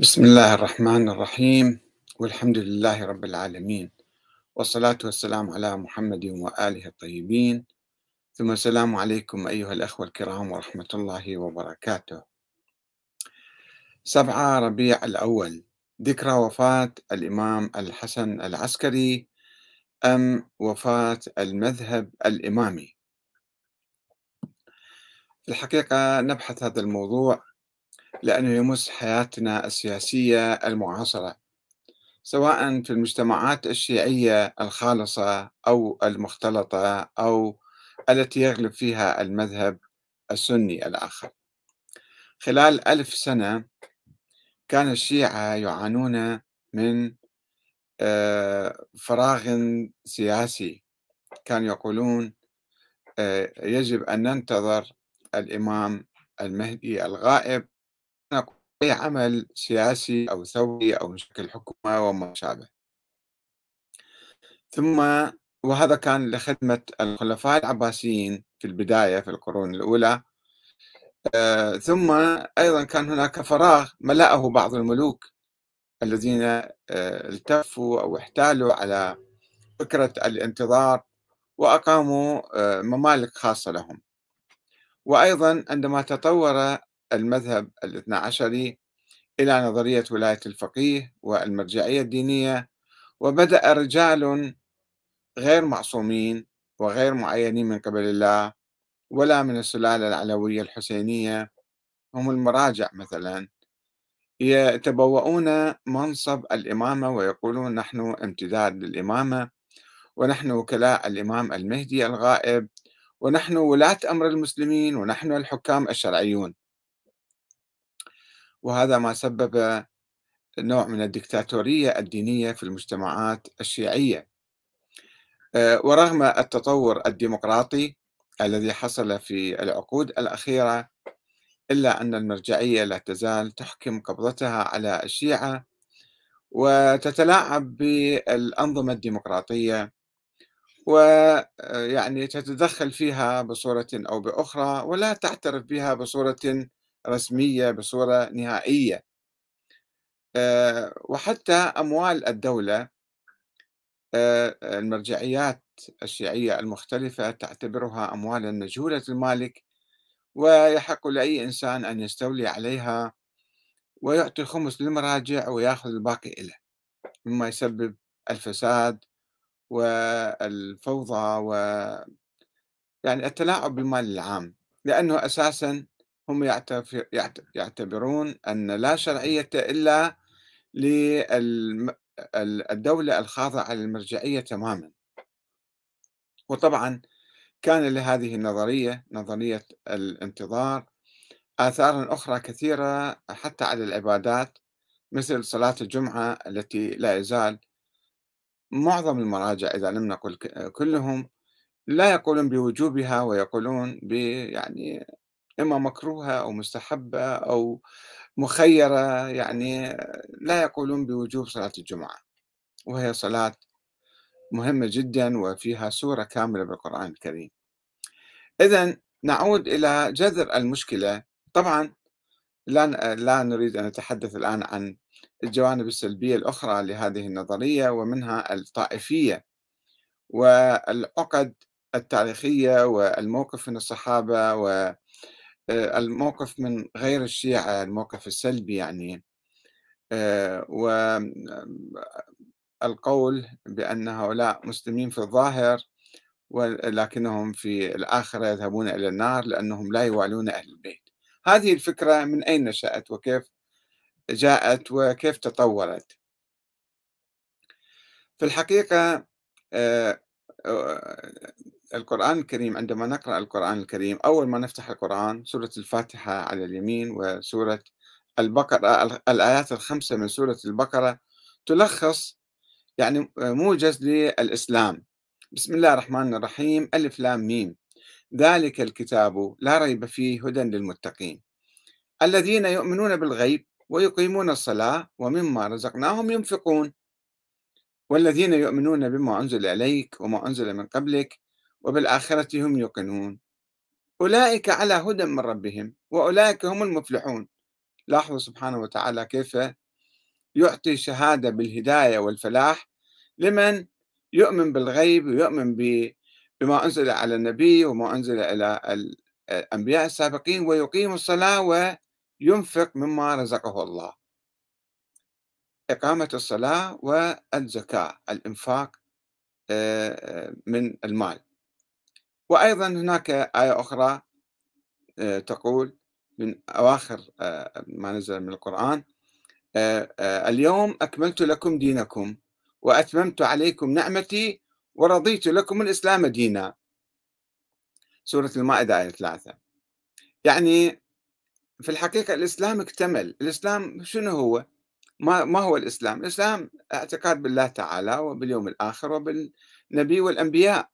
بسم الله الرحمن الرحيم. والحمد لله رب العالمين. والصلاة والسلام على محمد وآله الطيبين. ثم السلام عليكم أيها الأخوة الكرام ورحمة الله وبركاته. سبعة ربيع الأول. ذكرى وفاة الإمام الحسن العسكري أم وفاة المذهب الإمامي. في الحقيقة نبحث هذا الموضوع لأنه يمس حياتنا السياسية المعاصرة سواء في المجتمعات الشيعية الخالصة أو المختلطة أو التي يغلب فيها المذهب السني الآخر. خلال ألف سنة كان الشيعة يعانون من آه، فراغ سياسي. كانوا يقولون آه، يجب أن ننتظر الإمام المهدي الغائب أي عمل سياسي أو ثوري أو نشكل حكومة وما شابه. ثم وهذا كان لخدمة الخلفاء العباسيين في البداية في القرون الأولى. آه، ثم أيضا كان هناك فراغ ملأه بعض الملوك الذين آه، التفوا أو احتالوا على فكرة الانتظار وأقاموا آه، ممالك خاصة لهم. وأيضا عندما تطور المذهب الاثنى عشري إلى نظرية ولاية الفقيه والمرجعية الدينية وبدأ رجال غير معصومين وغير معينين من قبل الله ولا من السلالة العلوية الحسينية هم المراجع مثلا. يتبوؤون منصب الإمامة ويقولون نحن امتداد للإمامة ونحن وكلاء الإمام المهدي الغائب ونحن ولاة أمر المسلمين ونحن الحكام الشرعيون. وهذا ما سبب نوع من الدكتاتورية الدينية في المجتمعات الشيعية. آه، ورغم التطور الديمقراطي الذي حصل في العقود الأخيرة إلا أن المرجعية لا تزال تحكم قبضتها على الشيعة وتتلاعب بالأنظمة الديمقراطية ويعني تتدخل فيها بصورة أو بأخرى ولا تعترف بها بصورة رسمية بصورة نهائية. آه، وحتى أموال الدولة آه، المرجعيات الشيعية المختلفة تعتبرها أموالا مجهولة المالك ويحق لأي إنسان أن يستولي عليها ويعطي خمس للمراجع ويأخذ الباقي إليه مما يسبب الفساد والفوضى و يعني التلاعب بالمال العام. لأنه أساسا هم يعتبرون أن لا شرعية إلا للدولة الخاضعة للمرجعية تماما. وطبعا كان لهذه النظرية نظرية الانتظار آثار أخرى كثيرة حتى على العبادات مثل صلاة الجمعة التي لا يزال. معظم المراجع إذا لم نقل كلهم لا يقولون بوجوبها ويقولون ب يعني إما مكروهة أو مستحبة أو مخيرة يعني لا يقولون بوجوب صلاة الجمعة. وهي صلاة مهمة جدا وفيها سورة كاملة بالقرآن الكريم. إذا نعود إلى جذر المشكلة. طبعا لا لا نريد أن نتحدث الآن عن الجوانب السلبية الأخرى لهذه النظرية ومنها الطائفية والعقد التاريخية والموقف من الصحابة و الموقف من غير الشيعة الموقف السلبي يعني. آه، والقول بأن هؤلاء مسلمين في الظاهر ولكنهم في الآخرة يذهبون إلى النار لأنهم لا يوالون أهل البيت. هذه الفكرة من أين نشأت وكيف جاءت وكيف تطورت؟ في الحقيقة آه، القرآن الكريم عندما نقرأ القرآن الكريم أول ما نفتح القرآن سورة الفاتحة على اليمين وسورة البقرة الآيات الخمسة من سورة البقرة تلخص يعني موجز للإسلام. بسم الله الرحمن الرحيم ألف لام ميم. ذلك الكتاب لا ريب فيه هدى للمتقين. الذين يؤمنون بالغيب ويقيمون الصلاة ومما رزقناهم ينفقون. والذين يؤمنون بما أنزل إليك وما أنزل من قبلك وبالآخرة هم يوقنون. أولئك على هدى من ربهم وأولئك هم المفلحون. لاحظوا سبحانه وتعالى كيف يعطي شهادة بالهداية والفلاح لمن يؤمن بالغيب ويؤمن بما أنزل على النبي وما أنزل إلى الأنبياء السابقين ويقيم الصلاة وينفق مما رزقه الله. إقامة الصلاة والزكاة الإنفاق آه، من المال. وأيضا هناك آية أخرى آه، تقول من أواخر آه، ما نزل من القرآن اليوم أكملت لكم دينكم وأتممت عليكم نعمتي ورضيت لكم الإسلام دينا. سورة المائدة آية ثلاثة. يعني في الحقيقة الإسلام اكتمل. الإسلام شنو هو؟ ما, ما هو الإسلام؟ الإسلام اعتقاد بالله تعالى وباليوم الآخر وبالنبي والأنبياء.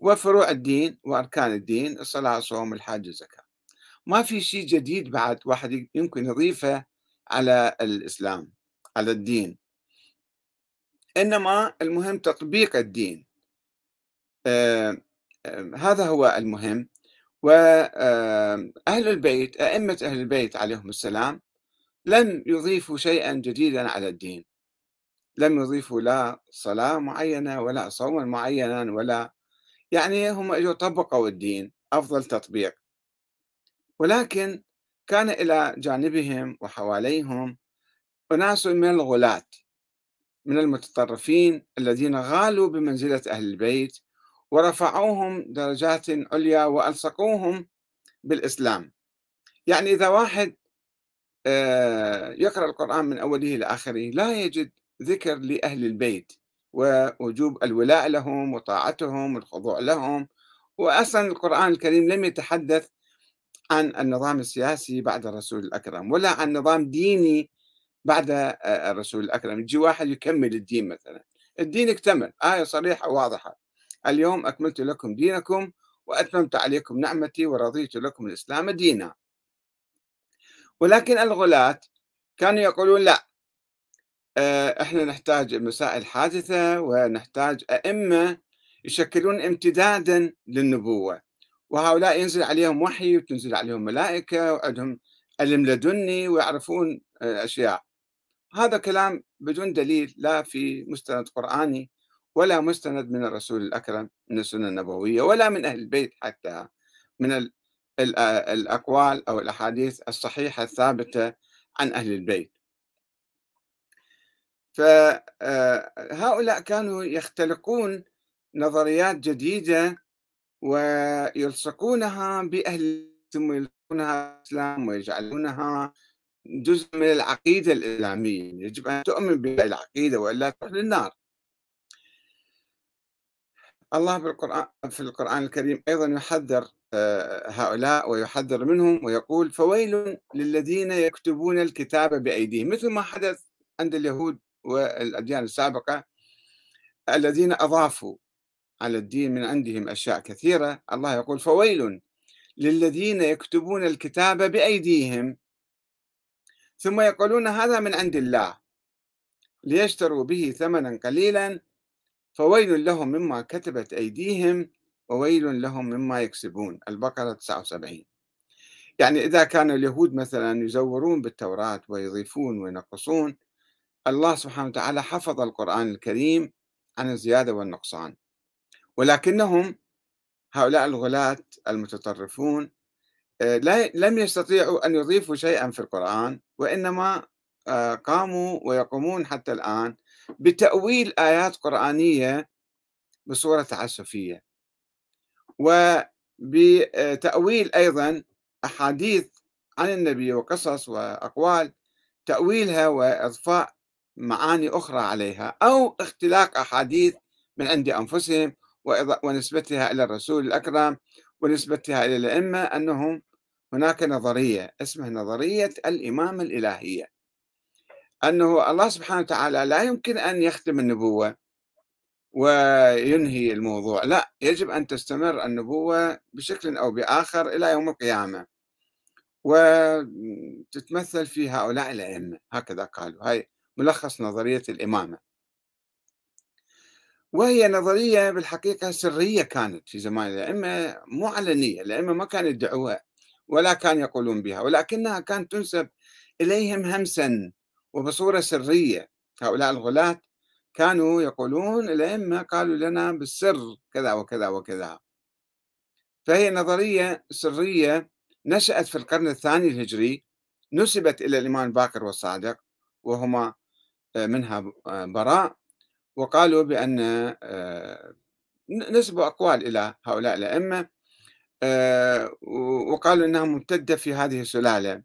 وفروع الدين وأركان الدين الصلاة الصوم الحج الزكاة. ما في شيء جديد بعد واحد يمكن يضيفه على الإسلام على الدين. إنما المهم تطبيق الدين. آه آه هذا هو المهم. وأهل آه، البيت أئمة أهل البيت عليهم السلام لم يضيفوا شيئا جديدا على الدين. لم يضيفوا لا صلاة معينة ولا صوما معينا ولا يعني هم اجوا طبقوا الدين أفضل تطبيق. ولكن كان إلى جانبهم وحواليهم أناس من الغلاة من المتطرفين الذين غالوا بمنزلة أهل البيت ورفعوهم درجات عليا وألصقوهم بالإسلام. يعني إذا واحد آه، يقرأ القرآن من أوله إلى آخره لا يجد ذكر لأهل البيت. ووجوب الولاء لهم وطاعتهم والخضوع لهم. وأصلا القرآن الكريم لم يتحدث عن النظام السياسي بعد الرسول الأكرم ولا عن نظام ديني بعد آه، الرسول الأكرم. يجي واحد يكمل الدين مثلا. الدين اكتمل آية صريحة واضحة اليوم أكملت لكم دينكم وأتممت عليكم نعمتي ورضيت لكم الإسلام دينا. ولكن الغلاة كانوا يقولون لا إحنا نحتاج مسائل حادثة ونحتاج أئمة يشكلون امتدادا للنبوة. وهؤلاء ينزل عليهم وحي وتنزل عليهم ملائكة وعندهم علم لدني ويعرفون آه، أشياء. هذا كلام بدون دليل لا في مستند قرآني ولا مستند من الرسول الأكرم من السنة النبوية ولا من أهل البيت حتى من الأقوال أو الأحاديث الصحيحة الثابتة عن أهل البيت. فهؤلاء آه، كانوا يختلقون نظريات جديدة ويلصقونها بأهل ثم يلصقونها الإسلام ويجعلونها جزء من العقيدة الإسلامية. يجب أن تؤمن بالعقيدة وإلا تروح للنار. الله بالقرآن في القرآن الكريم أيضا يحذر آه، هؤلاء ويحذر منهم ويقول فويل للذين يكتبون الكتاب بأيديهم. مثل ما حدث عند اليهود والأديان السابقة الذين أضافوا على الدين من عندهم أشياء كثيرة. الله يقول فويل للذين يكتبون الكتاب بأيديهم. ثم يقولون هذا من عند الله. ليشتروا به ثمنا قليلا. فويل لهم مما كتبت أيديهم وويل لهم مما يكسبون. البقرة 79 يعني إذا كان اليهود مثلا يزورون بالتوراة ويضيفون وينقصون الله سبحانه وتعالى حفظ القرآن الكريم عن الزيادة والنقصان. ولكنهم هؤلاء الغلاة المتطرفون آه، لم يستطيعوا أن يضيفوا شيئا في القرآن وإنما آه، قاموا ويقومون حتى الآن بتأويل آيات قرآنية بصورة تعسفية. وبتأويل أيضا أحاديث عن النبي وقصص وأقوال تأويلها وإضفاء معاني أخرى عليها أو اختلاق أحاديث من عند أنفسهم ونسبتها إلى الرسول الأكرم ونسبتها إلى الأئمة أنهم هناك نظرية اسمها نظرية الإمامة الإلهية أنه الله سبحانه وتعالى لا يمكن أن يختم النبوة وينهي الموضوع لا يجب أن تستمر النبوة بشكل أو بآخر إلى يوم القيامة وتتمثل في هؤلاء الأئمة هكذا قالوا. هاي ملخص نظرية الإمامة. وهي نظرية بالحقيقة سرية كانت في زمان الأئمة مو علنية الأئمة ما كانوا يدعوها ولا كانوا يقولون بها ولكنها كانت تنسب إليهم همسا وبصورة سرية. هؤلاء الغلاة كانوا يقولون الأئمة قالوا لنا بالسر كذا وكذا وكذا. فهي نظرية سرية نشأت في القرن الثاني الهجري نسبت إلى الإمام باكر والصادق وهما منها آه، براء وقالوا بأن آه، نسبوا أقوال إلى هؤلاء الأئمة وقالوا أنها ممتدة في هذه السلالة.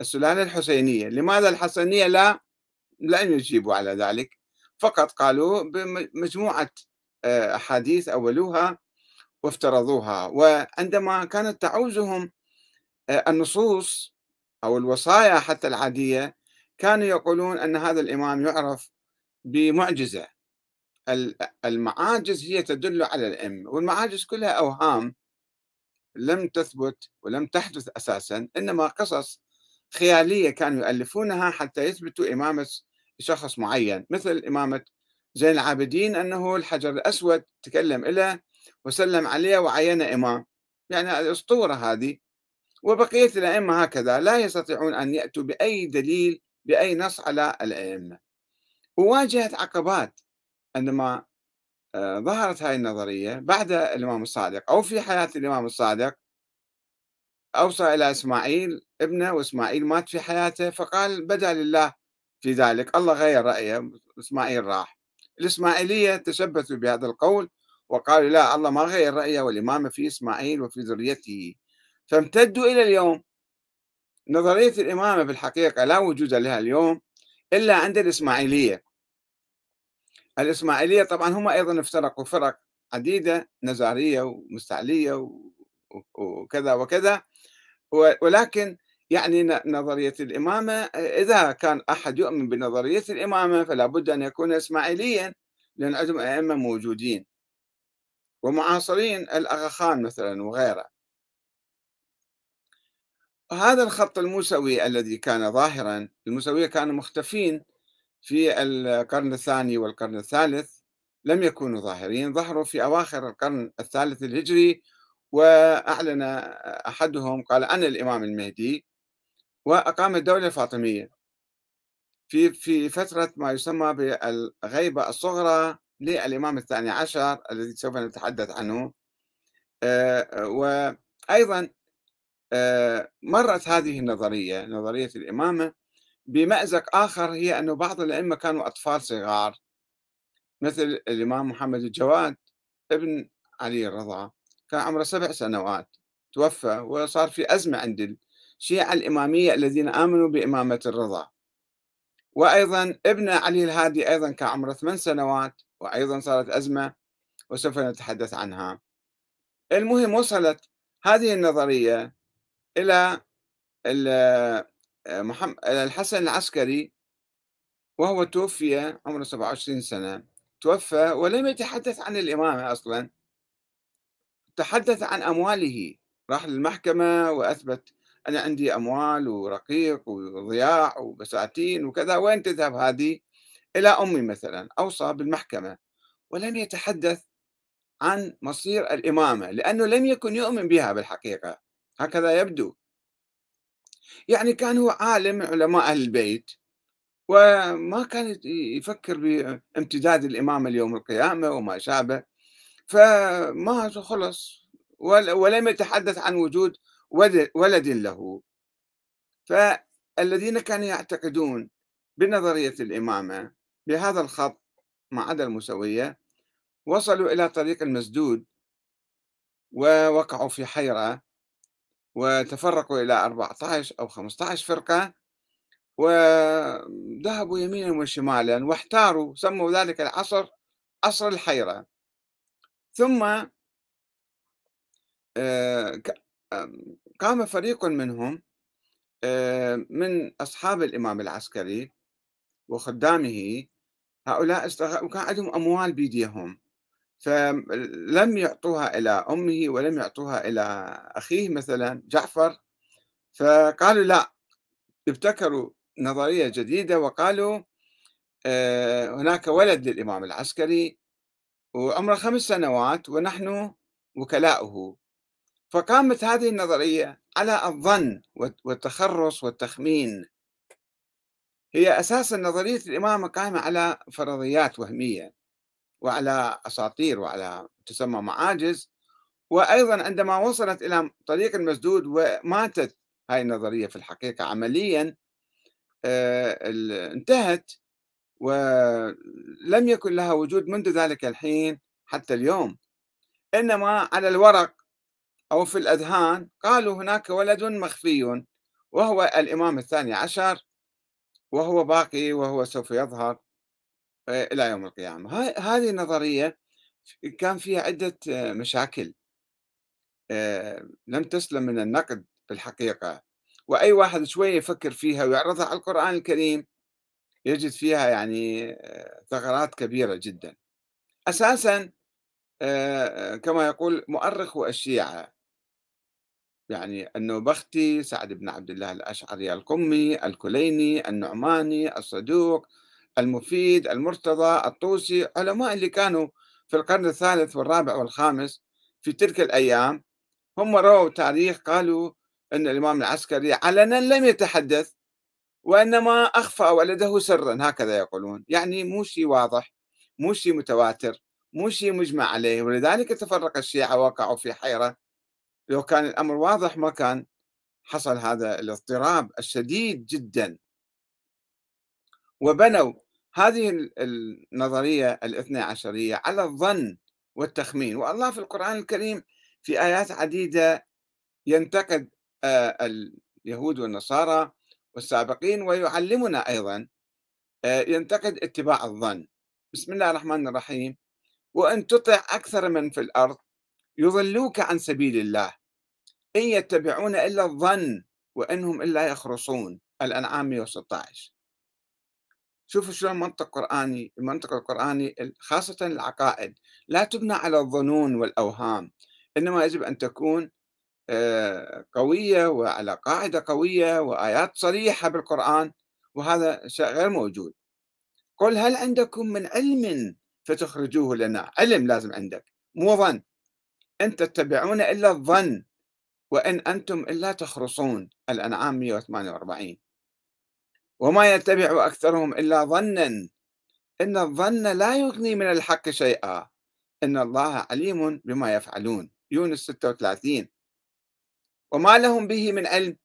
السلالة الحسينية. لماذا الحسنية لا لم يجيبوا على ذلك. فقط قالوا بمجموعة أحاديث أولوها وافترضوها. وعندما كانت تعوزهم النصوص أو الوصايا حتى العادية كانوا يقولون أن هذا الإمام يعرف بمعجزة. المعاجز هي تدل على الأئمة والمعاجز كلها أوهام لم تثبت ولم تحدث أساسا إنما قصص خيالية كانوا يؤلفونها حتى يثبتوا إمامة شخص معين مثل إمامة زين العابدين أنه الحجر الأسود تكلم إليه وسلم عليه وعين إمام. يعني الأسطورة هذه. وبقية الأئمة هكذا لا يستطيعون أن يأتوا بأي دليل بأي نص على الأئمة. وواجهت عقبات عندما آه، ظهرت هذه النظرية بعد الإمام الصادق أو في حياة الإمام الصادق. أوصى إلى إسماعيل ابنه وإسماعيل مات في حياته فقال بدأ لله في ذلك الله غير رأيه. إسماعيل راح. الإسماعيلية تشبثوا بهذا القول وقالوا لا الله ما غير رأيه والإمامة في إسماعيل وفي ذريته. فامتدوا إلى اليوم. نظرية الإمامة بالحقيقة لا وجود لها اليوم إلا عند الإسماعيلية. الإسماعيلية طبعا هم أيضا افترقوا فرق عديدة نزارية ومستعلية وكذا وكذا. ولكن يعني نظرية الإمامة إذا كان أحد يؤمن بنظرية الإمامة فلا بد أن يكون إسماعيليا لأن عندهم أئمة موجودين. ومعاصرين الأغا مثلا وغيره. هذا الخط الموسوي الذي كان ظاهرا الموسوية كانوا مختفين في القرن الثاني والقرن الثالث لم يكونوا ظاهرين ظهروا في أواخر القرن الثالث الهجري وأعلن أحدهم قال أنا الإمام المهدي وأقام الدولة الفاطمية. في في فترة ما يسمى بالغيبة الصغرى للإمام الثاني عشر الذي سوف نتحدث عنه. آه، وأيضا مرت هذه النظرية نظرية الإمامة بمأزق آخر هي أن بعض الأئمة كانوا أطفال صغار مثل الإمام محمد الجواد ابن علي الرضا كان عمره سبع سنوات توفى وصار في أزمة عند الشيعة الإمامية الذين آمنوا بإمامة الرضا. وأيضا ابن علي الهادي أيضا كان عمره ثمان سنوات وأيضا صارت أزمة وسوف نتحدث عنها. المهم وصلت هذه النظرية إلى الحسن العسكري وهو توفي عمره 27 سنة. توفى ولم يتحدث عن الإمامة أصلا. تحدث عن أمواله. راح للمحكمة وأثبت أنا عندي أموال ورقيق وضياع وبساتين وكذا. وين تذهب هذه؟ إلى أمي مثلا أوصى بالمحكمة. ولم يتحدث عن مصير الإمامة لأنه لم يكن يؤمن بها بالحقيقة. هكذا يبدو. يعني كان هو عالم من علماء أهل البيت وما كان يفكر بامتداد الإمامة ليوم القيامة وما شابه. فما خلص ولم يتحدث عن وجود ولد له. فالذين كانوا يعتقدون بنظرية الإمامة بهذا الخط مع عدا المسوية وصلوا إلى طريق المسدود ووقعوا في حيرة. وتفرقوا إلى 14 أو 15 فرقة وذهبوا يمينا وشمالا واحتاروا سموا ذلك العصر عصر الحيرة. ثم آه، قام فريق منهم آه، من أصحاب الإمام العسكري وخدامه. هؤلاء وكان عندهم أموال بيديهم. فلم يعطوها إلى أمه ولم يعطوها إلى أخيه مثلا جعفر. فقالوا لا ابتكروا نظرية جديدة وقالوا آه، هناك ولد للإمام العسكري وعمره خمس سنوات ونحن وكلاؤه. فقامت هذه النظرية على الظن والتخرص والتخمين. هي أساسا نظرية الإمامة قائمة على فرضيات وهمية. وعلى أساطير وعلى تسمى معاجز. وأيضا عندما وصلت إلى طريق المسدود وماتت هاي النظرية في الحقيقة عمليا آه، انتهت ولم يكن لها وجود منذ ذلك الحين حتى اليوم. إنما على الورق أو في الأذهان قالوا هناك ولد مخفي وهو الإمام الثاني عشر وهو باقي وهو سوف يظهر. إلى يوم القيامة. هذه النظرية كان فيها عدة آه، مشاكل آه، لم تسلم من النقد في الحقيقة. وأي واحد شوية يفكر فيها ويعرضها على القرآن الكريم يجد فيها يعني ثغرات كبيرة جدا. أساسا كما يقول مؤرخو الشيعة يعني النوبختي سعد بن عبد الله الأشعري القمي الكليني النعماني الصدوق المفيد المرتضى الطوسي علماء اللي كانوا في القرن الثالث والرابع والخامس في تلك الأيام هم رووا تاريخ قالوا أن الإمام العسكري علنا لم يتحدث وإنما أخفى ولده سرا هكذا يقولون. يعني مو شيء واضح مو شيء متواتر مو شيء مجمع عليه. ولذلك تفرق الشيعة وقعوا في حيرة. لو كان الأمر واضح ما كان حصل هذا الاضطراب الشديد جدا. وبنوا هذه النظرية الاثنى عشرية على الظن والتخمين. والله في القرآن الكريم في آيات عديدة ينتقد آه، اليهود والنصارى والسابقين ويعلمنا أيضا آه، ينتقد اتباع الظن. بسم الله الرحمن الرحيم. وأن تطع أكثر من في الأرض يضلوك عن سبيل الله. إن يتبعون إلا الظن وإنهم إلا يخرصون. الأنعام 116 شوفوا شلون منطق قرآني المنطق القرآني خاصة العقائد لا تبنى على الظنون والأوهام إنما يجب أن تكون آه، قوية وعلى قاعدة قوية وآيات صريحة بالقرآن وهذا شيء غير موجود. قل هل عندكم من علم فتخرجوه لنا؟ علم لازم عندك مو ظن. أن تتبعون إلا الظن وإن أنتم إلا تخرصون. الأنعام 148 وما يتبع أكثرهم إلا ظنا إن الظن لا يغني من الحق شيئا إن الله عليم بما يفعلون. يونس 36 وما لهم به من علم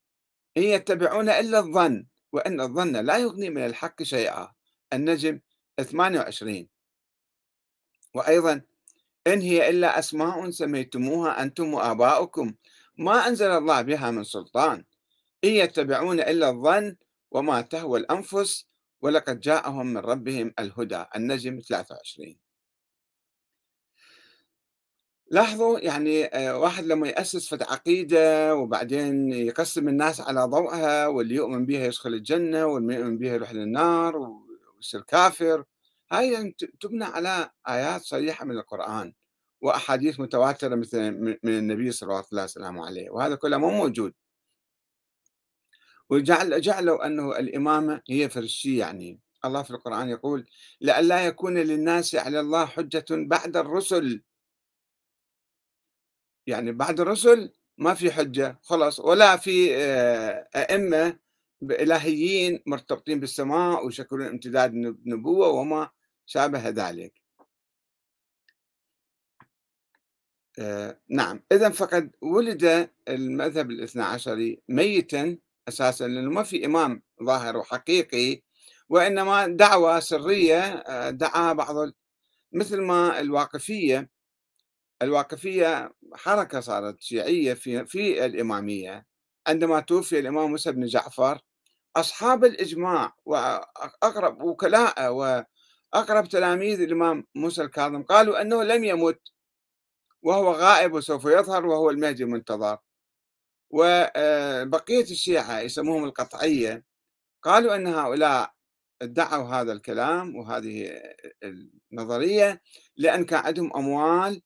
إن يتبعون إلا الظن وإن الظن لا يغني من الحق شيئا. النجم 28 وأيضا إن هي إلا أسماء سميتموها أنتم وآباؤكم ما أنزل الله بها من سلطان. إن يتبعون إلا الظن وما تهوى الأنفس ولقد جاءهم من ربهم الهدى النجم 23 لاحظوا يعني آه، واحد لما يأسس فد عقيدة وبعدين يقسم الناس على ضوءها واللي يؤمن بها يدخل الجنة واللي يؤمن بها يروح للنار ويصير كافر. هاي تبنى على آيات صريحة من القرآن وأحاديث متواترة مثل من النبي صلى الله عليه وسلم وهذا كله مو موجود. وجعل جعلوا أنه الإمامة هي فرشية يعني. الله في القرآن يقول لئلا يكون للناس على الله حجة بعد الرسل. يعني بعد الرسل ما في حجة خلاص. ولا في آه، أئمة إلهيين مرتبطين بالسماء ويشكلون امتداد نبوة وما شابه ذلك. آه، نعم. إذا فقد ولد المذهب الاثنى عشري ميتا أساسا لأنه ما في إمام ظاهر وحقيقي وإنما دعوة سرية آه، دعاها بعض مثل ما الواقفية الواقفية حركة صارت شيعية في في الإمامية. عندما توفي الإمام موسى بن جعفر أصحاب الإجماع وأقرب وكلاء وأقرب تلاميذ الإمام موسى الكاظم قالوا أنه لم يمت وهو غائب وسوف يظهر وهو المهدي المنتظر. وبقية الشيعة يسموهم القطعية قالوا أن هؤلاء ادعوا هذا الكلام وهذه النظرية لأن كان عندهم أموال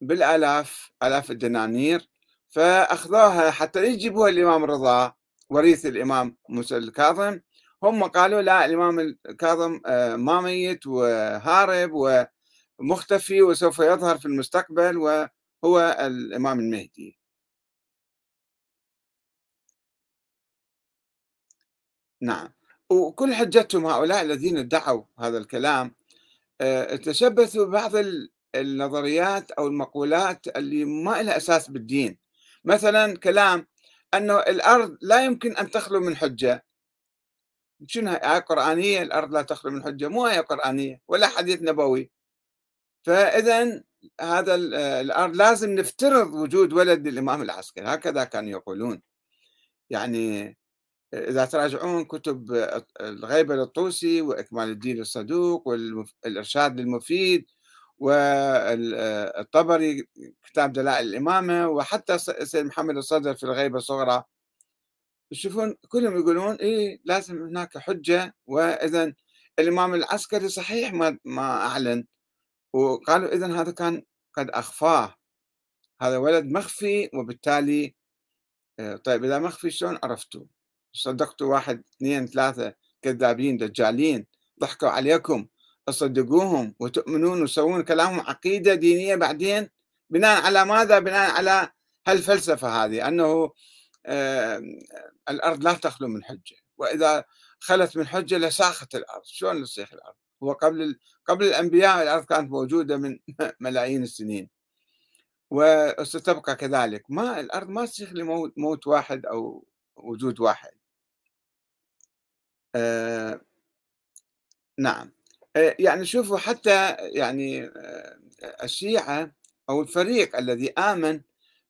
بالآلاف آلاف الدنانير فأخذوها حتى يجيبوها الإمام الرضا وريث الإمام موسى الكاظم. هم قالوا لا الإمام الكاظم آه، ما ميت وهارب ومختفي وسوف يظهر في المستقبل وهو الإمام المهدي. نعم. وكل حجتهم هؤلاء الذين ادعوا هذا الكلام آه، تشبثوا ببعض النظريات أو المقولات اللي ما لها أساس بالدين. مثلا كلام أنه الأرض لا يمكن أن تخلو من حجة. شنو آية قرآنية الأرض لا تخلو من حجة. مو آية قرآنية ولا حديث نبوي. فإذا هذا الأرض لازم نفترض وجود ولد للإمام العسكري. هكذا كانوا يقولون. يعني إذا تراجعون كتب الغيبة للطوسي وإكمال الدين الصدوق والإرشاد للمفيد والطبري كتاب دلائل الإمامة وحتى سيد محمد الصدر في الغيبة الصغرى. تشوفون كلهم يقولون إيه لازم هناك حجة وإذا الإمام العسكري صحيح ما ما أعلن. وقالوا إذا هذا كان قد أخفاه. هذا ولد مخفي وبالتالي آه، طيب إذا مخفي شلون عرفتوا صدقتوا واحد اثنين ثلاثة كذابين دجالين ضحكوا عليكم تصدقوهم وتؤمنون وتسوون كلامهم عقيدة دينية بعدين؟ بناء على ماذا؟ بناء على هالفلسفة هذه أنه الأرض لا تخلو من حجة وإذا خلت من حجة لساخت الأرض. شلون تسيخ الأرض؟ هو قبل قبل الأنبياء الأرض كانت موجودة من ملايين السنين. وستبقى كذلك. ما الأرض ما تسيخ لموت موت واحد أو وجود واحد. آه نعم. آه يعني شوفوا حتى يعني آه الشيعة أو الفريق الذي آمن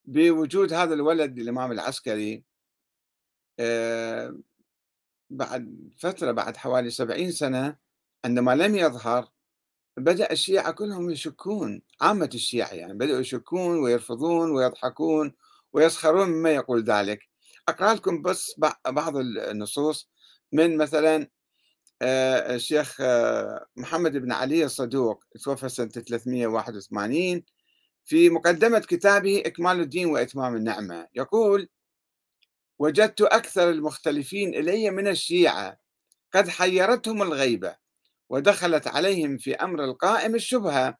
بوجود هذا الولد الإمام العسكري بعد فترة بعد حوالي سبعين سنة عندما لم يظهر بدأ الشيعة كلهم يشكون عامة الشيعة يعني بدأوا يشكون ويرفضون ويضحكون ويسخرون مما يقول ذلك. أقرأ لكم بس بعض النصوص من مثلا آه، الشيخ آه، محمد بن علي الصدوق توفى سنة 381 في مقدمة كتابه إكمال الدين وإتمام النعمة. يقول وجدت أكثر المختلفين إلي من الشيعة قد حيرتهم الغيبة ودخلت عليهم في أمر القائم الشبهة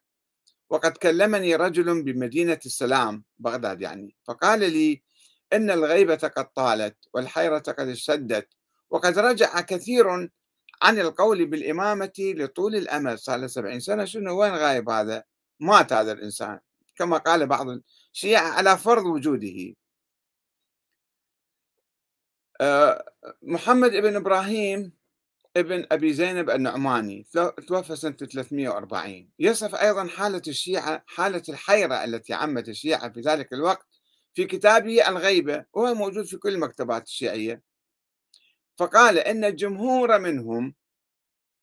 وقد كلمني رجل بمدينة السلام بغداد يعني. فقال لي إن الغيبة قد طالت والحيرة قد اشتدت وقد رجع كثير عن القول بالإمامة لطول الأمل صار له سبعين سنة شنو؟ وين غايب هذا؟ مات هذا الإنسان. كما قال بعض الشيعة على فرض وجوده. آه، محمد بن إبراهيم ابن أبي زينب النعماني توفى سنة 340 يصف أيضا حالة الشيعة حالة الحيرة التي عمت الشيعة في ذلك الوقت في كتابه الغيبة. وهو موجود في كل المكتبات الشيعية. فقال إن الجمهور منهم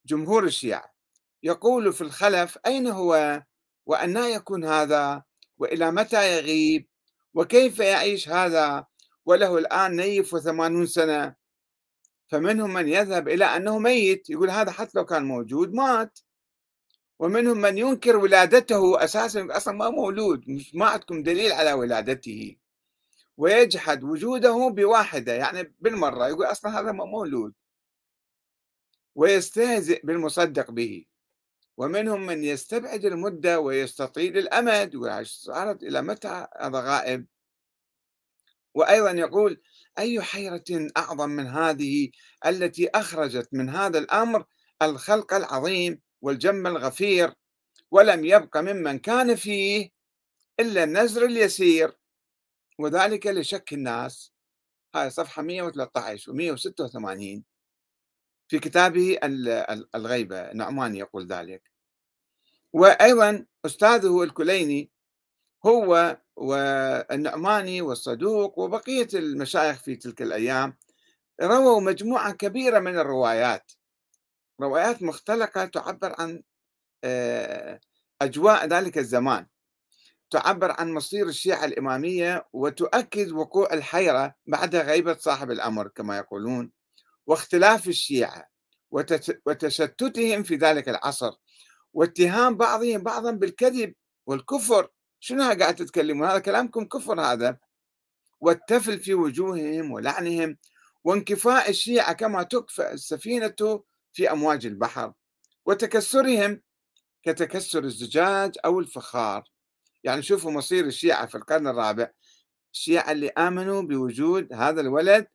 جمهور الشيعة يقول في الخلف أين هو وأنا يكون هذا وإلى متى يغيب وكيف يعيش هذا وله الآن نيف وثمانون سنة؟ فمنهم من يذهب إلى أنه ميت يقول هذا حتى لو كان موجود مات. ومنهم من ينكر ولادته أساسا أصلا ما مولود ما عندكم دليل على ولادته. ويجحد وجوده بواحدة يعني بالمرة يقول أصلا هذا مولود. ويستهزئ بالمصدق به. ومنهم من يستبعد المدة ويستطيل الأمد وصارت إلى متى؟ هذا غائب. وأيضا يقول أي حيرة أعظم من هذه التي أخرجت من هذا الأمر؟ الخلق العظيم والجم الغفير. ولم يبق ممن كان فيه إلا النزر اليسير. وذلك لشك الناس. هاي صفحة 113 و 186 في كتابه الغيبة نعمان يقول ذلك. وأيضا أستاذه الكليني هو والنعماني والصدوق وبقية المشايخ في تلك الأيام رووا مجموعة كبيرة من الروايات. روايات مختلقة تعبر عن آه، أجواء ذلك الزمان. تعبر عن مصير الشيعة الإمامية وتؤكد وقوع الحيرة بعد غيبة صاحب الأمر كما يقولون واختلاف الشيعة وتشتتهم في ذلك العصر واتهام بعضهم بعضا بالكذب والكفر. شنو قاعد تتكلمون؟ هذا كلامكم كفر هذا. والتفل في وجوههم ولعنهم وانكفاء الشيعة كما تكفى السفينة في أمواج البحر وتكسرهم كتكسر الزجاج أو الفخار. يعني شوفوا مصير الشيعة في القرن الرابع. الشيعة اللي آمنوا بوجود هذا الولد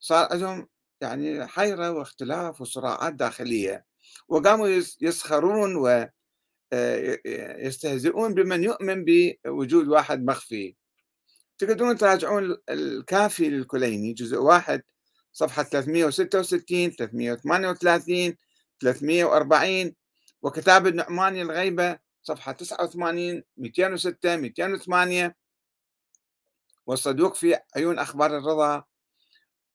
صار عندهم يعني حيرة واختلاف وصراعات داخلية وقاموا يسخرون و آه، يستهزئون بمن يؤمن بوجود واحد مخفي. تقدرون تراجعون الكافي للكليني جزء واحد صفحة 366 338 340 وكتاب النعماني الغيبة صفحة 89 206 208 والصدوق في عيون أخبار الرضا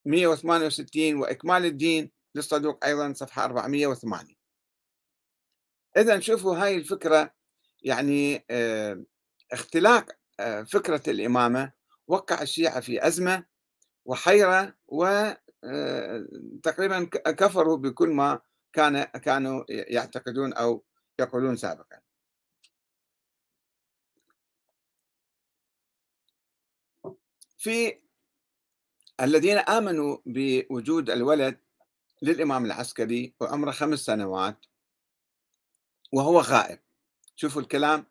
168 وإكمال الدين للصدوق أيضا صفحة 408 إذا شوفوا هاي الفكرة يعني آه، اختلاق آه، فكرة الإمامة. وقع الشيعة في أزمة وحيرة وتقريبا آه، كفروا بكل ما كان كانوا يعتقدون أو يقولون سابقا. في الذين آمنوا بوجود الولد للإمام العسكري وعمره خمس سنوات وهو غائب. شوفوا الكلام.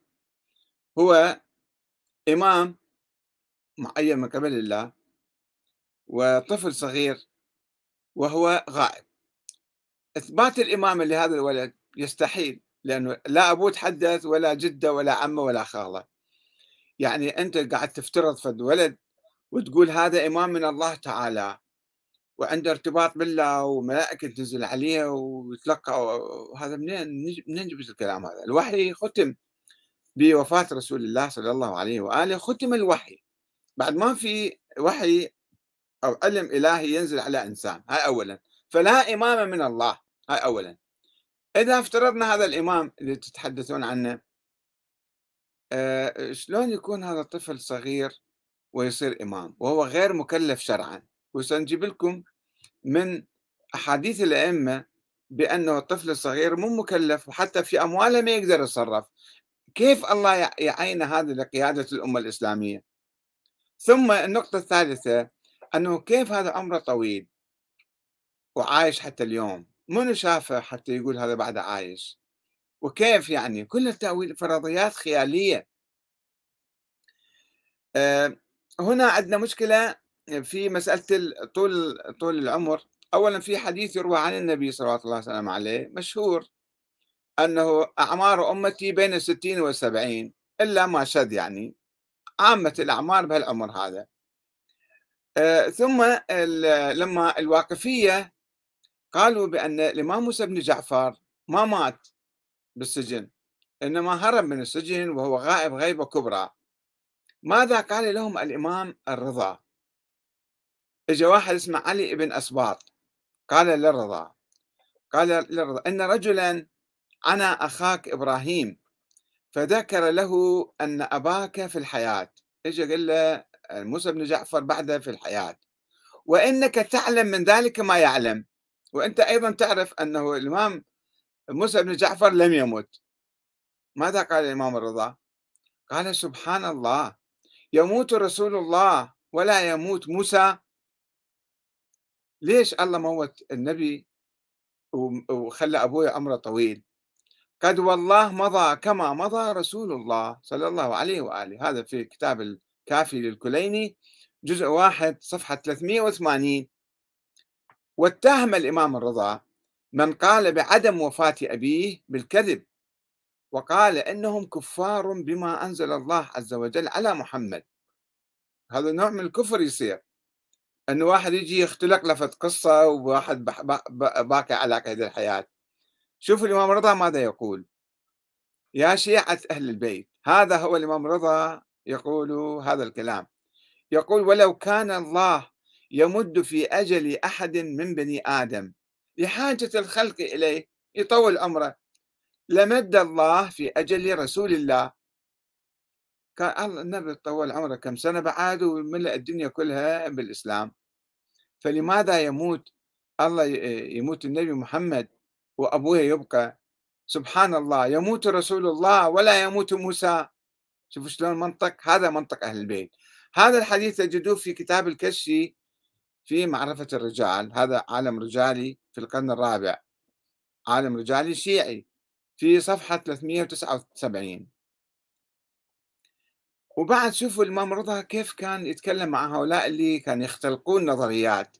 هو إمام معين من قبل الله وطفل صغير وهو غائب. إثبات الإمامة لهذا الولد يستحيل لأنه لا أبوه تحدث ولا جدة ولا عمه ولا خالة يعني أنت قاعد تفترض فد ولد وتقول هذا إمام من الله تعالى وعنده ارتباط بالله وملائكة تنزل عليه ويتلقى هذا منين منين جبت الكلام هذا؟ الوحي ختم بوفاة رسول الله صلى الله عليه وآله ختم الوحي. بعد ما في وحي أو علم إلهي ينزل على إنسان هاي أولا. فلا إمامة من الله هاي أولا. إذا افترضنا هذا الإمام اللي تتحدثون عنه أه شلون يكون هذا الطفل صغير؟ ويصير إمام وهو غير مكلف شرعا. وسنجيب لكم من أحاديث الأئمة بأنه الطفل الصغير مو مكلف وحتى في أمواله ما يقدر يتصرف. كيف الله يعين هذا لقيادة الأمة الإسلامية؟ ثم النقطة الثالثة أنه كيف هذا عمره طويل؟ وعايش حتى اليوم. منو شافه حتى يقول هذا بعد عايش؟ وكيف يعني؟ كل التأويل فرضيات خيالية. آه، هنا عندنا مشكلة في مسألة طول طول العمر. أولا في حديث يروى عن النبي صلى الله عليه وسلم عليه مشهور أنه أعمار أمتي بين الستين والسبعين إلا ما شد يعني. عامة الأعمار بهالعمر هذا. آه، ثم لما الواقفية قالوا بأن الإمام موسى بن جعفر ما مات بالسجن إنما هرب من السجن وهو غائب غيبة كبرى. ماذا قال لهم الإمام الرضا؟ اجى واحد اسمه علي بن أسباط قال للرضا قال للرضا إن رجلا أنا أخاك إبراهيم فذكر له أن أباك في الحياة. اجى قال له موسى بن جعفر بعده في الحياة. وإنك تعلم من ذلك ما يعلم. وأنت أيضا تعرف أنه الإمام موسى بن جعفر لم يمت. ماذا قال الإمام الرضا؟ قال سبحان الله يموت رسول الله ولا يموت موسى؟ ليش الله موت النبي وخلى أبوي عمره طويل؟ قد والله مضى كما مضى رسول الله صلى الله عليه وآله. هذا في كتاب الكافي للكليني جزء واحد صفحة 380 واتهم الإمام الرضا من قال بعدم وفاة أبيه بالكذب. وقال إنهم كفار بما أنزل الله عز وجل على محمد. هذا نوع من الكفر يصير. إنه واحد يجي يختلق لفت قصة وواحد باكي على قيد الحياة. شوفوا الإمام رضا ماذا يقول. يا شيعة أهل البيت هذا هو الإمام رضا يقول هذا الكلام. يقول ولو كان الله يمد في أجل أحد من بني آدم لحاجة الخلق إليه يطول عمره لمد الله في أجل رسول الله. كان الله النبي طول عمره كم سنة بعد وملأ الدنيا كلها بالإسلام. فلماذا يموت؟ الله يموت النبي محمد وأبوه يبقى. سبحان الله يموت رسول الله ولا يموت موسى. شوفوا شلون منطق؟ هذا منطق أهل البيت. هذا الحديث تجدوه في كتاب الكشي في معرفة الرجال. هذا عالم رجالي في القرن الرابع. عالم رجالي شيعي. في صفحة 379 وبعد شوفوا الإمام رضا كيف كان يتكلم مع هؤلاء اللي كانوا يختلقون نظريات.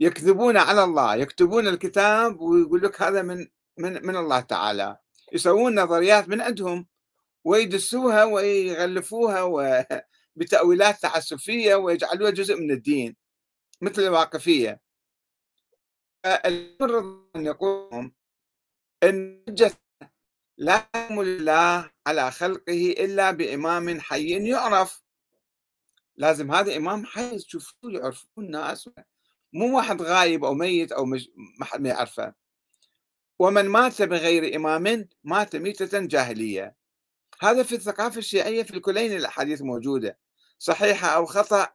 يكذبون على الله يكتبون الكتاب ويقول لك هذا من من من الله تعالى. يسوون نظريات من عندهم ويدسوها ويغلفوها بتأويلات تعسفية ويجعلوها جزء من الدين مثل الواقفية. أن يقول أن لا يكمل الله على خلقه إلا بإمام حي يعرف. لازم هذا إمام حي تشوفوه يعرفون الناس. مو واحد غايب أو ميت أو مش ما حد ما يعرفه. ومن مات بغير إمام مات ميتة جاهلية. هذا في الثقافة الشيعية في الكلين الأحاديث موجودة. صحيحة أو خطأ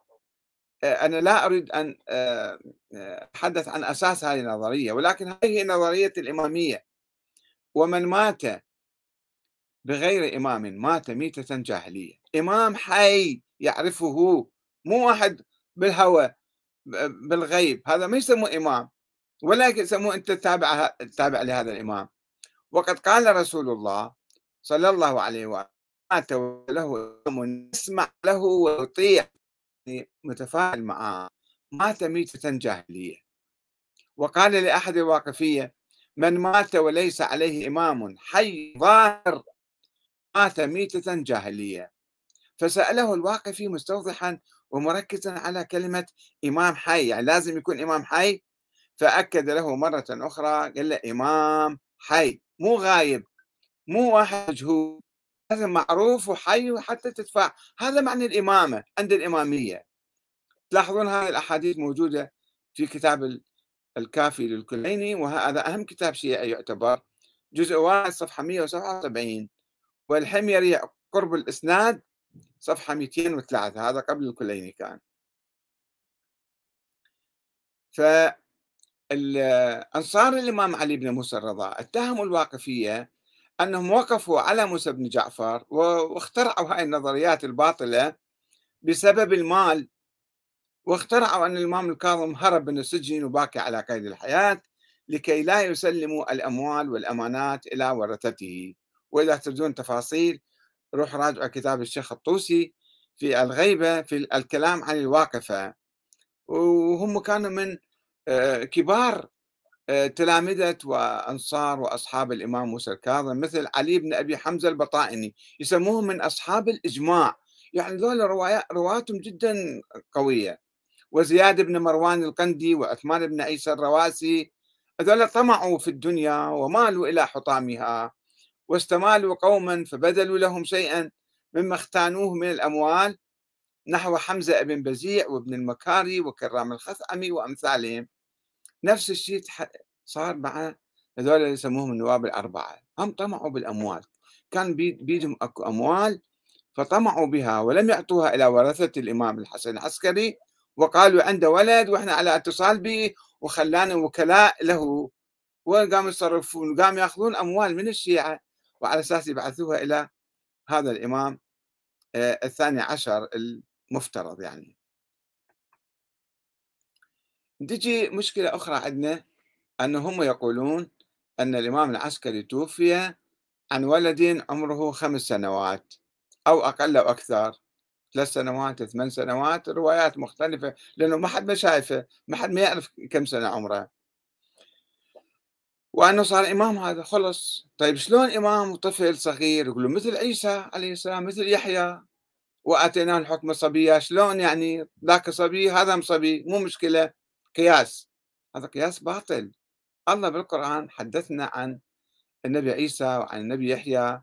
آه، أنا لا أريد أن آه، آه، أتحدث عن أساس هذه النظرية ولكن هذه نظرية الإمامية. ومن مات بغير إمام مات ميتة جاهلية. إمام حي يعرفه مو واحد بالهوى بالغيب. هذا ما يسموه إمام ولا يسموه أنت تابع تابع لهذا الإمام. وقد قال رسول الله صلى الله عليه وآله مات له يسمع له ويطيع يعني متفاعل معه. مات ميتة جاهلية. وقال لأحد الواقفية من مات وليس عليه إمام حي ظاهر مات ميتة جاهلية. فسأله الواقفي مستوضحا ومركزا على كلمة إمام حي يعني لازم يكون إمام حي؟ فأكد له مرة أخرى قال له إمام حي مو غايب مو واحد مجهول هذا معروف وحي وحتى تدفع. هذا معنى الإمامة عند الإمامية. تلاحظون هذه الأحاديث موجودة في كتاب الكافي للكليني وهذا أهم كتاب شيعي يعتبر. جزء واحد صفحة 177 والحميري قرب الإسناد صفحة 203 هذا قبل الكليني كان. فأنصار الإمام علي بن موسى الرضا اتهموا الواقفية أنهم وقفوا على موسى بن جعفر واخترعوا هاي النظريات الباطلة بسبب المال. واخترعوا أن الإمام الكاظم هرب من السجن وباقي على قيد الحياة لكي لا يسلموا الأموال والأمانات إلى ورثته. وإذا تريدون تفاصيل روح راجعوا كتاب الشيخ الطوسي في الغيبة في الكلام عن الواقفة. وهم كانوا من آه، كبار آه، تلامذة وأنصار وأصحاب الإمام موسى الكاظم مثل علي بن أبي حمزة البطائني. يسموهم من أصحاب الإجماع. يعني ذول رواتهم جدا قوية. وزياد بن مروان القندي وعثمان بن عيسى الرواسي هذول طمعوا في الدنيا ومالوا إلى حطامها. واستمالوا قوما فبذلوا لهم شيئا مما اختانوه من الأموال نحو حمزة بن بزيع وابن المكاري وكرام الخثعمي وأمثالهم. نفس الشيء صار مع هذول اللي يسموهم النواب الأربعة. هم طمعوا بالأموال. كان بيدهم أكو أموال فطمعوا بها ولم يعطوها إلى ورثة الإمام الحسن العسكري وقالوا عنده ولد وإحنا على اتصال به وخلانا وكلاء له. وقاموا يصرفون وقاموا يأخذون أموال من الشيعة. وعلى أساس يبعثوها إلى هذا الإمام آه، الثاني عشر المفترض يعني. تجي مشكلة أخرى عندنا أن هم يقولون أن الإمام العسكري توفي عن ولد عمره خمس سنوات أو أقل أو أكثر ثلاث سنوات ثمان سنوات روايات مختلفة لأنه ما حد ما شايفه ما حد ما يعرف كم سنة عمره. وأنه صار إمام هذا خلص. طيب شلون إمام طفل صغير يقولوا مثل عيسى عليه السلام مثل يحيى وآتيناه الحكم صبيا شلون يعني ذاك صبي هذا صبي مو مشكلة قياس. هذا قياس باطل. الله بالقرآن حدثنا عن النبي عيسى وعن النبي يحيى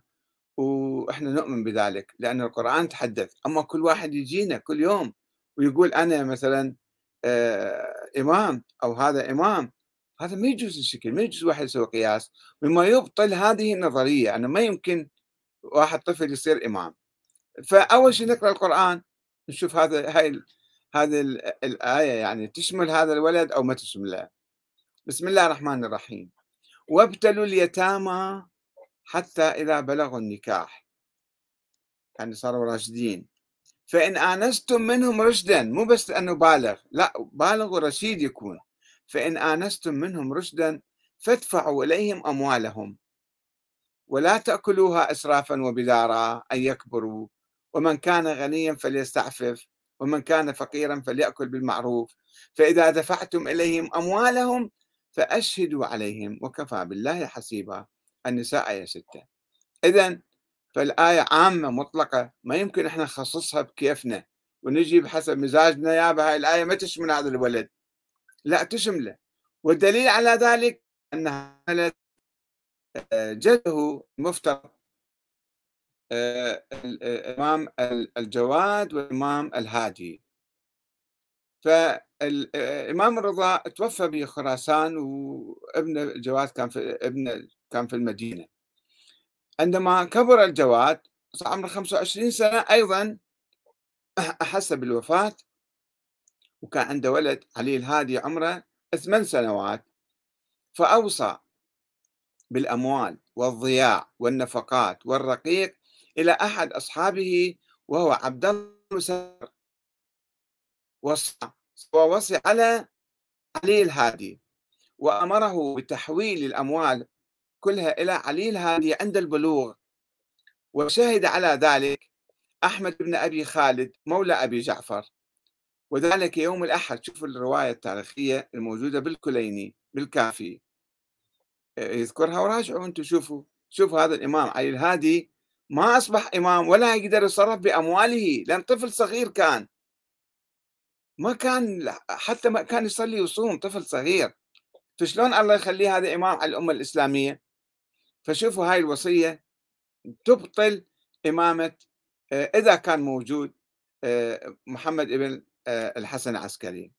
وإحنا نؤمن بذلك لأن القرآن تحدث. أما كل واحد يجينا كل يوم ويقول أنا مثلا آه إمام أو هذا إمام هذا ما يجوز الشكل ما يجوز واحد يسوي قياس. مما يبطل هذه النظرية أنه ما يمكن واحد طفل يصير إمام. فأول شيء نقرأ القرآن نشوف هذا هاي هذه الآية يعني تشمل هذا الولد أو ما تشمله بسم الله الرحمن الرحيم. وابتلوا اليتامى حتى إذا بلغوا النكاح. يعني صاروا راشدين. فإن آنستم منهم رشدا مو بس لأنه بالغ لا بالغ ورشيد يكون. فإن آنستم منهم رشدا فادفعوا إليهم أموالهم. ولا تأكلوها إسرافا وبدارا أن يكبروا. ومن كان غنيا فليستعفف ومن كان فقيرا فليأكل بالمعروف. فإذا دفعتم إليهم أموالهم فأشهدوا عليهم وكفى بالله حسيبا. النساء آية 6 إذا فالآية عامة مطلقة ما يمكن إحنا نخصصها بكيفنا ونجي بحسب مزاجنا يا هاي الآية ما تشمل هذا الولد. لا تشمله. والدليل على ذلك أنها آه، جده المفترض آه، الإمام الجواد والإمام الهادي. فالإمام الرضا توفى بخراسان وابن الجواد كان في ابن كان في المدينة. عندما كبر الجواد صار عمره 25 سنة أيضا أحس بالوفاة وكان عنده ولد علي الهادي عمره ثمان سنوات فأوصى بالأموال والضياع والنفقات والرقيق إلى أحد أصحابه وهو عبد الله وصى ووصي على علي الهادي وأمره بتحويل الأموال كلها إلى علي الهادي عند البلوغ. وشهد على ذلك أحمد بن أبي خالد مولى أبي جعفر. وذلك يوم الأحد. شوفوا الرواية التاريخية الموجودة بالكليني بالكافي. يذكرها وراجعوا أنتم شوفوا. شوفوا هذا الإمام. علي الهادي ما أصبح إمام ولا يقدر يتصرف بأمواله لأن طفل صغير كان. ما كان حتى ما كان يصلي ويصوم طفل صغير. فشلون الله يخليه هذا إمام على الأمة الإسلامية؟ فشوفوا هاي الوصية. تبطل إمامة آه، إذا كان موجود آه، محمد ابن آه، الحسن العسكري.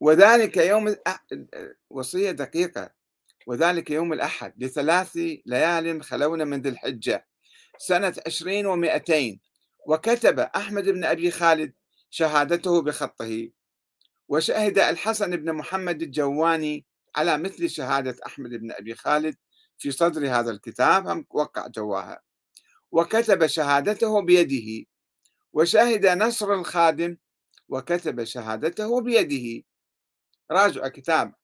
وذلك يوم وصية دقيقة. وذلك يوم الأحد لثلاث ليال خلونا من ذي الحجة سنة عشرين ومائتين وكتب أحمد بن أبي خالد شهادته بخطه. وشهد الحسن بن محمد الجواني على مثل شهادة أحمد بن أبي خالد في صدر هذا الكتاب هم وقع جواها. وكتب شهادته بيده. وشهد نصر الخادم وكتب شهادته بيده. راجع كتاب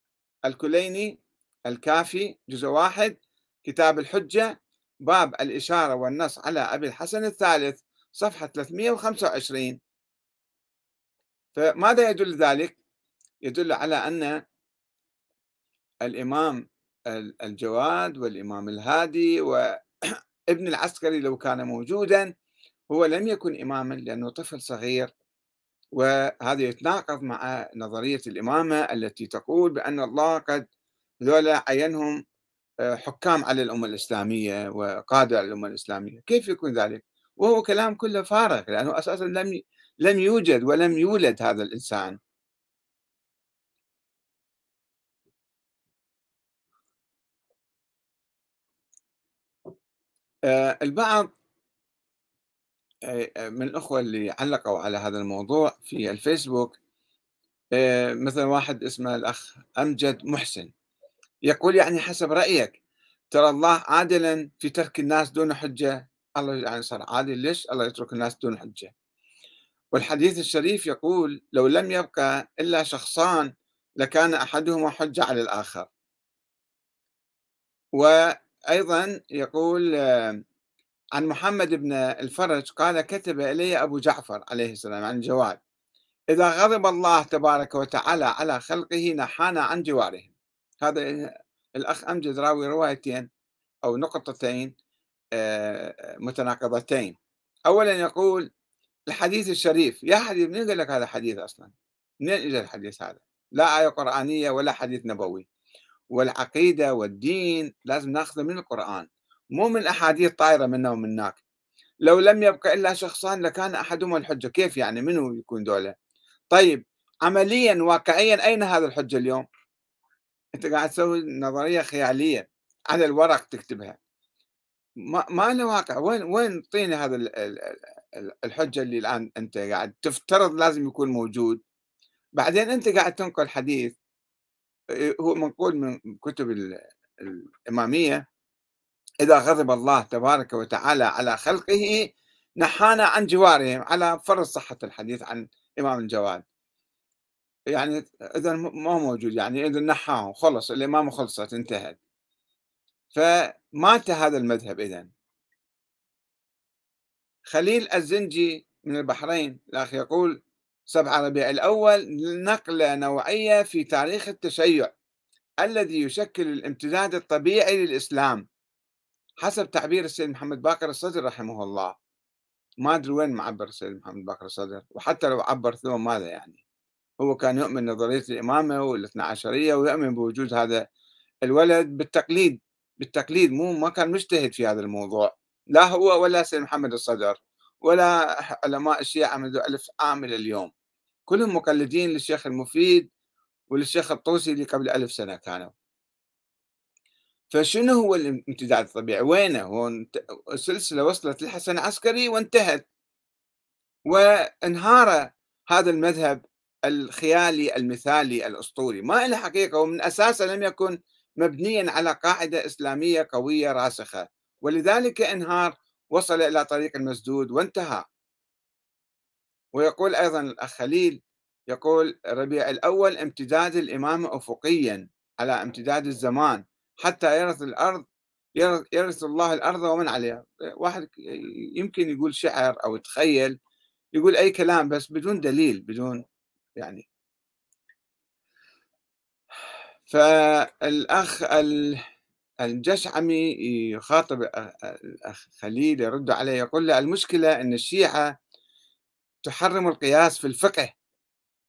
الكليني الكافي جزء واحد كتاب الحجة باب الإشارة والنص على أبي الحسن الثالث صفحة 325 فماذا يدل ذلك؟ يدل على أن الإمام الجواد والإمام الهادي وابن العسكري لو كان موجودا هو لم يكن إماما لأنه طفل صغير. وهذا يتناقض مع نظرية الإمامة التي تقول بأن الله قد ذولا عينهم آه، حكام على الأمة الإسلامية وقادة على الأمة الإسلامية كيف يكون ذلك؟ وهو كلام كله فارغ لأنه أساسا لم لم يوجد ولم يولد هذا الإنسان آه، البعض من الأخوة اللي علقوا على هذا الموضوع في الفيسبوك مثلا واحد اسمه الأخ أمجد محسن يقول يعني حسب رأيك ترى الله عادلا في ترك الناس دون حجة؟ الله يعني صار عادل ليش؟ الله يترك الناس دون حجة. والحديث الشريف يقول لو لم يبقى إلا شخصان لكان أحدهما حجة على الآخر. وأيضا يقول عن محمد بن الفرج قال كتب إلي أبو جعفر عليه السلام عن جواد إذا غضب الله تبارك وتعالى على خلقه نحانا عن جوارهم. هذا الأخ أمجد راوي روايتين أو نقطتين آه، متناقضتين. أولا يقول الحديث الشريف يا حديث من قال لك هذا حديث أصلا؟ منين إجا الحديث هذا؟ لا آية قرآنية ولا حديث نبوي. والعقيدة والدين لازم نأخذه من القرآن. مو من أحاديث طايرة منا ومن هناك. لو لم يبقى إلا شخصان لكان أحدهما الحجة. كيف يعني؟ منو يكون دولة طيب عمليا واقعيا أين هذا الحجة اليوم؟ أنت قاعد تسوي نظرية خيالية على الورق تكتبها. ما, ما له واقع. وين وين اعطيني هذا الحجة اللي الآن أنت قاعد تفترض لازم يكون موجود؟ بعدين أنت قاعد تنقل حديث هو منقول من كتب الإمامية. إذا غضب الله تبارك وتعالى على خلقه نحانا عن جوارهم على فرض صحة الحديث عن إمام الجواد. يعني إذا ما موجود يعني إذا نحاهم خلص الإمامة خلصت انتهت. فمات هذا المذهب إذا. خليل الزنجي من البحرين الأخ يقول 7 ربيع الأول نقلة نوعية في تاريخ التشيع الذي يشكل الامتداد الطبيعي للإسلام. حسب تعبير السيد محمد باقر الصدر رحمه الله. ما أدري وين معبر السيد محمد باقر الصدر وحتى لو عبر ثم ماذا يعني؟ هو كان يؤمن نظرية الإمامة والاثنى عشرية ويؤمن بوجود هذا الولد بالتقليد بالتقليد. مو ما كان مجتهد في هذا الموضوع. لا هو ولا سيد محمد الصدر ولا علماء الشيعة منذ ألف عام إلى اليوم. كلهم مقلدين للشيخ المفيد وللشيخ الطوسي اللي قبل ألف سنة كانوا. فشنو هو الامتداد الطبيعي؟ وينه؟ هو السلسلة وصلت للحسن العسكري وانتهت. وانهار هذا المذهب الخيالي المثالي الأسطوري. ما له حقيقة ومن أساسه لم يكن مبنيا على قاعدة إسلامية قوية راسخة. ولذلك انهار وصل إلى طريق المسدود وانتهى. ويقول أيضا الأخ خليل يقول ربيع الأول امتداد الإمامة أفقيا على امتداد الزمان. حتى يرث الأرض يرث الله الأرض ومن عليها. واحد يمكن يقول شعر أو يتخيل يقول أي كلام بس بدون دليل بدون يعني فالأخ الجشعمي يخاطب الأخ خليل يرد عليه يقول له المشكلة أن الشيعة تحرم القياس في الفقه.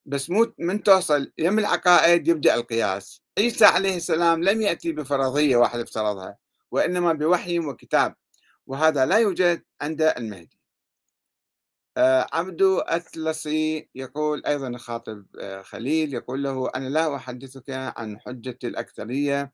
بس مو من توصل يم العقائد يبدأ القياس. عيسى عليه السلام لم يأتي بفرضية واحد افترضها وإنما بوحي وكتاب وهذا لا يوجد عند المهدي. آه، عبدو أتلسي يقول أيضا خاطب آه، خليل يقول له أنا لا أحدثك عن حجة الأكثرية.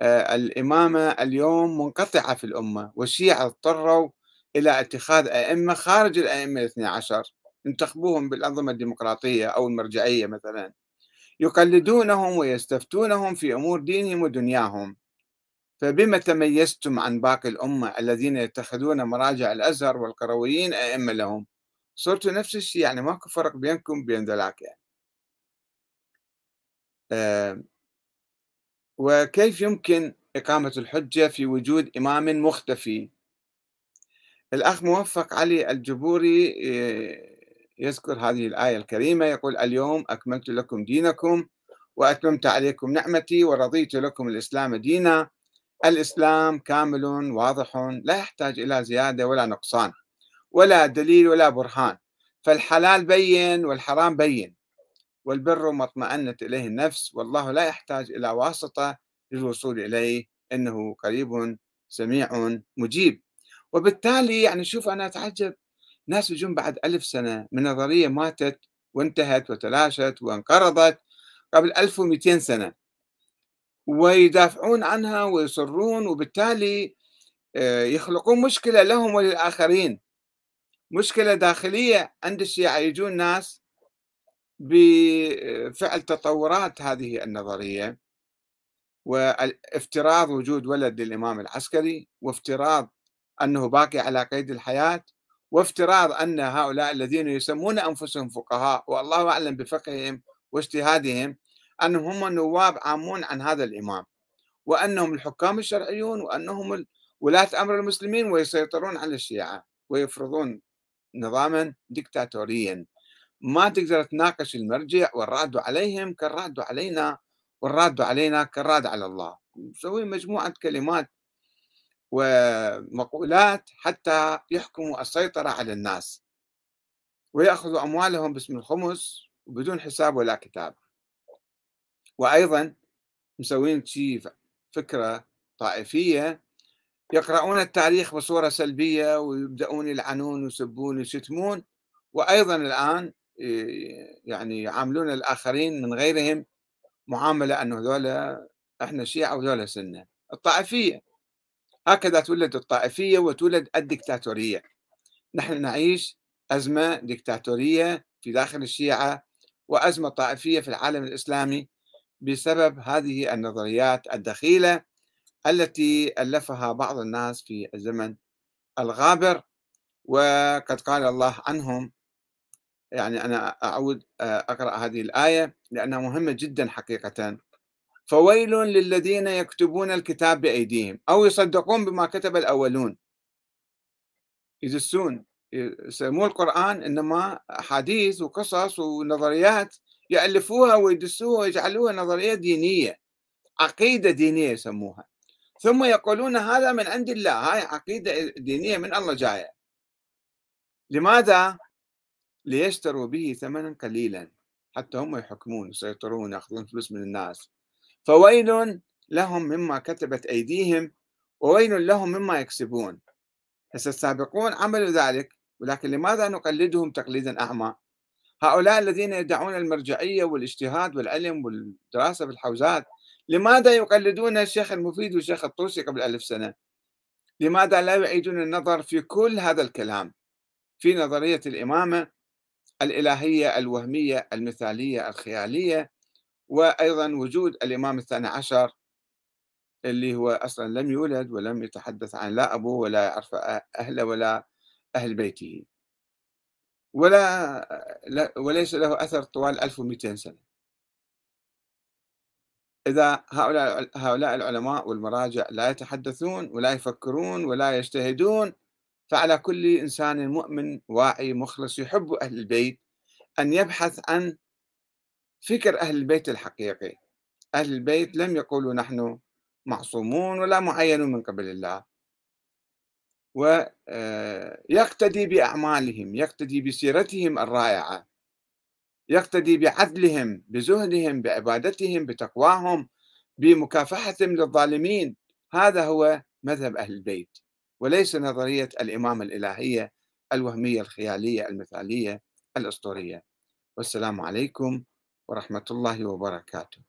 آه، الإمامة اليوم منقطعة في الأمة والشيعة اضطروا إلى اتخاذ أئمة خارج الأئمة الاثنى عشر. انتخبوهم بالأنظمة الديمقراطية أو المرجعية مثلا. يقلدونهم ويستفتونهم في أمور دينهم ودنياهم. فبما تميزتم عن باقي الأمة الذين يتخذون مراجع الأزهر والقرويين أئمة لهم صرتوا نفس الشيء يعني ماكو فرق بينكم وبين ذلاك يعني. أه وكيف يمكن إقامة الحجة في وجود إمام مختفي؟ الأخ موفق علي الجبوري آه، يذكر هذه الآية الكريمة يقول اليوم أكملت لكم دينكم وأتممت عليكم نعمتي ورضيت لكم الإسلام دينا. الإسلام كامل واضح لا يحتاج إلى زيادة ولا نقصان ولا دليل ولا برهان فالحلال بين والحرام بين والبر ما اطمأنت إليه النفس والله لا يحتاج إلى واسطة للوصول إليه إنه قريب سميع مجيب. وبالتالي يعني شوف أنا أتعجب ناس يجون بعد ألف سنة من نظرية ماتت وانتهت وتلاشت وانقرضت قبل 1200 سنة. ويدافعون عنها ويصرون وبالتالي آه، يخلقون مشكلة لهم وللآخرين. مشكلة داخلية عند الشيعة. يجون ناس بفعل تطورات هذه النظرية وافتراض وجود ولد للإمام العسكري وافتراض أنه باقي على قيد الحياة وافتراض أن هؤلاء الذين يسمون أنفسهم فقهاء والله أعلم بفقههم واجتهادهم أنهم هم نواب عامون عن هذا الإمام وأنهم الحكام الشرعيون وأنهم ولاة أمر المسلمين ويسيطرون على الشيعة ويفرضون نظاما ديكتاتوريا. ما تقدر تناقش المرجع والراد عليهم كالراد علينا والراد علينا كالراد على الله. نسوي مجموعة كلمات ومقولات حتى يحكموا السيطرة على الناس. ويأخذوا أموالهم باسم الخمس وبدون حساب ولا كتاب. وأيضا مسوين شيء فكرة طائفية يقرؤون التاريخ بصورة سلبية ويبدأون يلعنون ويسبون ويشتمون. وأيضا الآن يعني يعاملون الآخرين من غيرهم معاملة أنه ذولا إحنا شيعة وذولا سنة. الطائفية هكذا تولد الطائفية وتولد الدكتاتورية. نحن نعيش أزمة دكتاتورية في داخل الشيعة وأزمة طائفية في العالم الإسلامي بسبب هذه النظريات الدخيلة التي ألفها بعض الناس في الزمن الغابر. وقد قال الله عنهم يعني أنا أعود أقرأ هذه الآية لأنها مهمة جدا حقيقة. فويل للذين يكتبون الكتاب بأيديهم أو يصدقون بما كتب الأولون. يدسون يسموه القرآن إنما أحاديث وقصص ونظريات يألفوها ويدسوها ويجعلوها نظريات دينية عقيدة دينية يسموها. ثم يقولون هذا من عند الله هاي عقيدة دينية من الله جاية. لماذا؟ ليشتروا به ثمنا قليلا حتى هم يحكمون يسيطرون يأخذون فلوس من الناس. فويل لهم مما كتبت أيديهم وويل لهم مما يكسبون. هسه السابقون عملوا ذلك ولكن لماذا نقلدهم تقليدا أعمى؟ هؤلاء الذين يدعون المرجعية والاجتهاد والعلم والدراسة في الحوزات لماذا يقلدون الشيخ المفيد والشيخ الطوسي قبل ألف سنة؟ لماذا لا يعيدون النظر في كل هذا الكلام؟ في نظرية الإمامة الإلهية الوهمية المثالية الخيالية وأيضا وجود الإمام الثاني عشر اللي هو أصلا لم يولد ولم يتحدث عن لا أبوه ولا يعرف أهله ولا أهل بيته. ولا وليس له أثر طوال 1200 سنة. إذا هؤلاء هؤلاء العلماء والمراجع لا يتحدثون ولا يفكرون ولا يجتهدون فعلى كل إنسان مؤمن واعي مخلص يحب أهل البيت أن يبحث عن فكر أهل البيت الحقيقي. أهل البيت لم يقولوا نحن معصومون ولا معينون من قبل الله. ويقتدي آه، بأعمالهم يقتدي بسيرتهم الرائعة. يقتدي بعدلهم بزهدهم بعبادتهم بتقواهم بمكافحتهم للظالمين. هذا هو مذهب أهل البيت. وليس نظرية الإمامة الإلهية الوهمية الخيالية المثالية الأسطورية. والسلام عليكم ورحمة الله وبركاته.